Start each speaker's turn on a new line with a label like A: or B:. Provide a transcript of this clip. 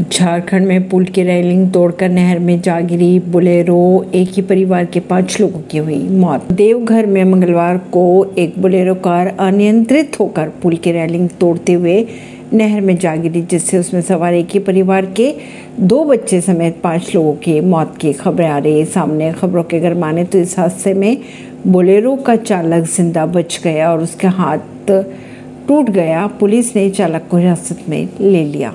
A: झारखंड में पुल की रेलिंग तोड़कर नहर में जा गिरी बुलेरो एक ही परिवार के पाँच लोगों की हुई मौत। देवघर में मंगलवार को एक बुलेरो कार अनियंत्रित होकर पुल की रेलिंग तोड़ते हुए नहर में जा गिरी, जिससे उसमें सवार एक ही परिवार के दो बच्चे समेत पाँच लोगों की मौत की खबरें आ रही। है सामने खबरों के अगर माने तो इस हादसे में बुलेरो का चालक ज़िंदा बच गया और उसके हाथ टूट गया। पुलिस ने चालक को हिरासत में ले लिया।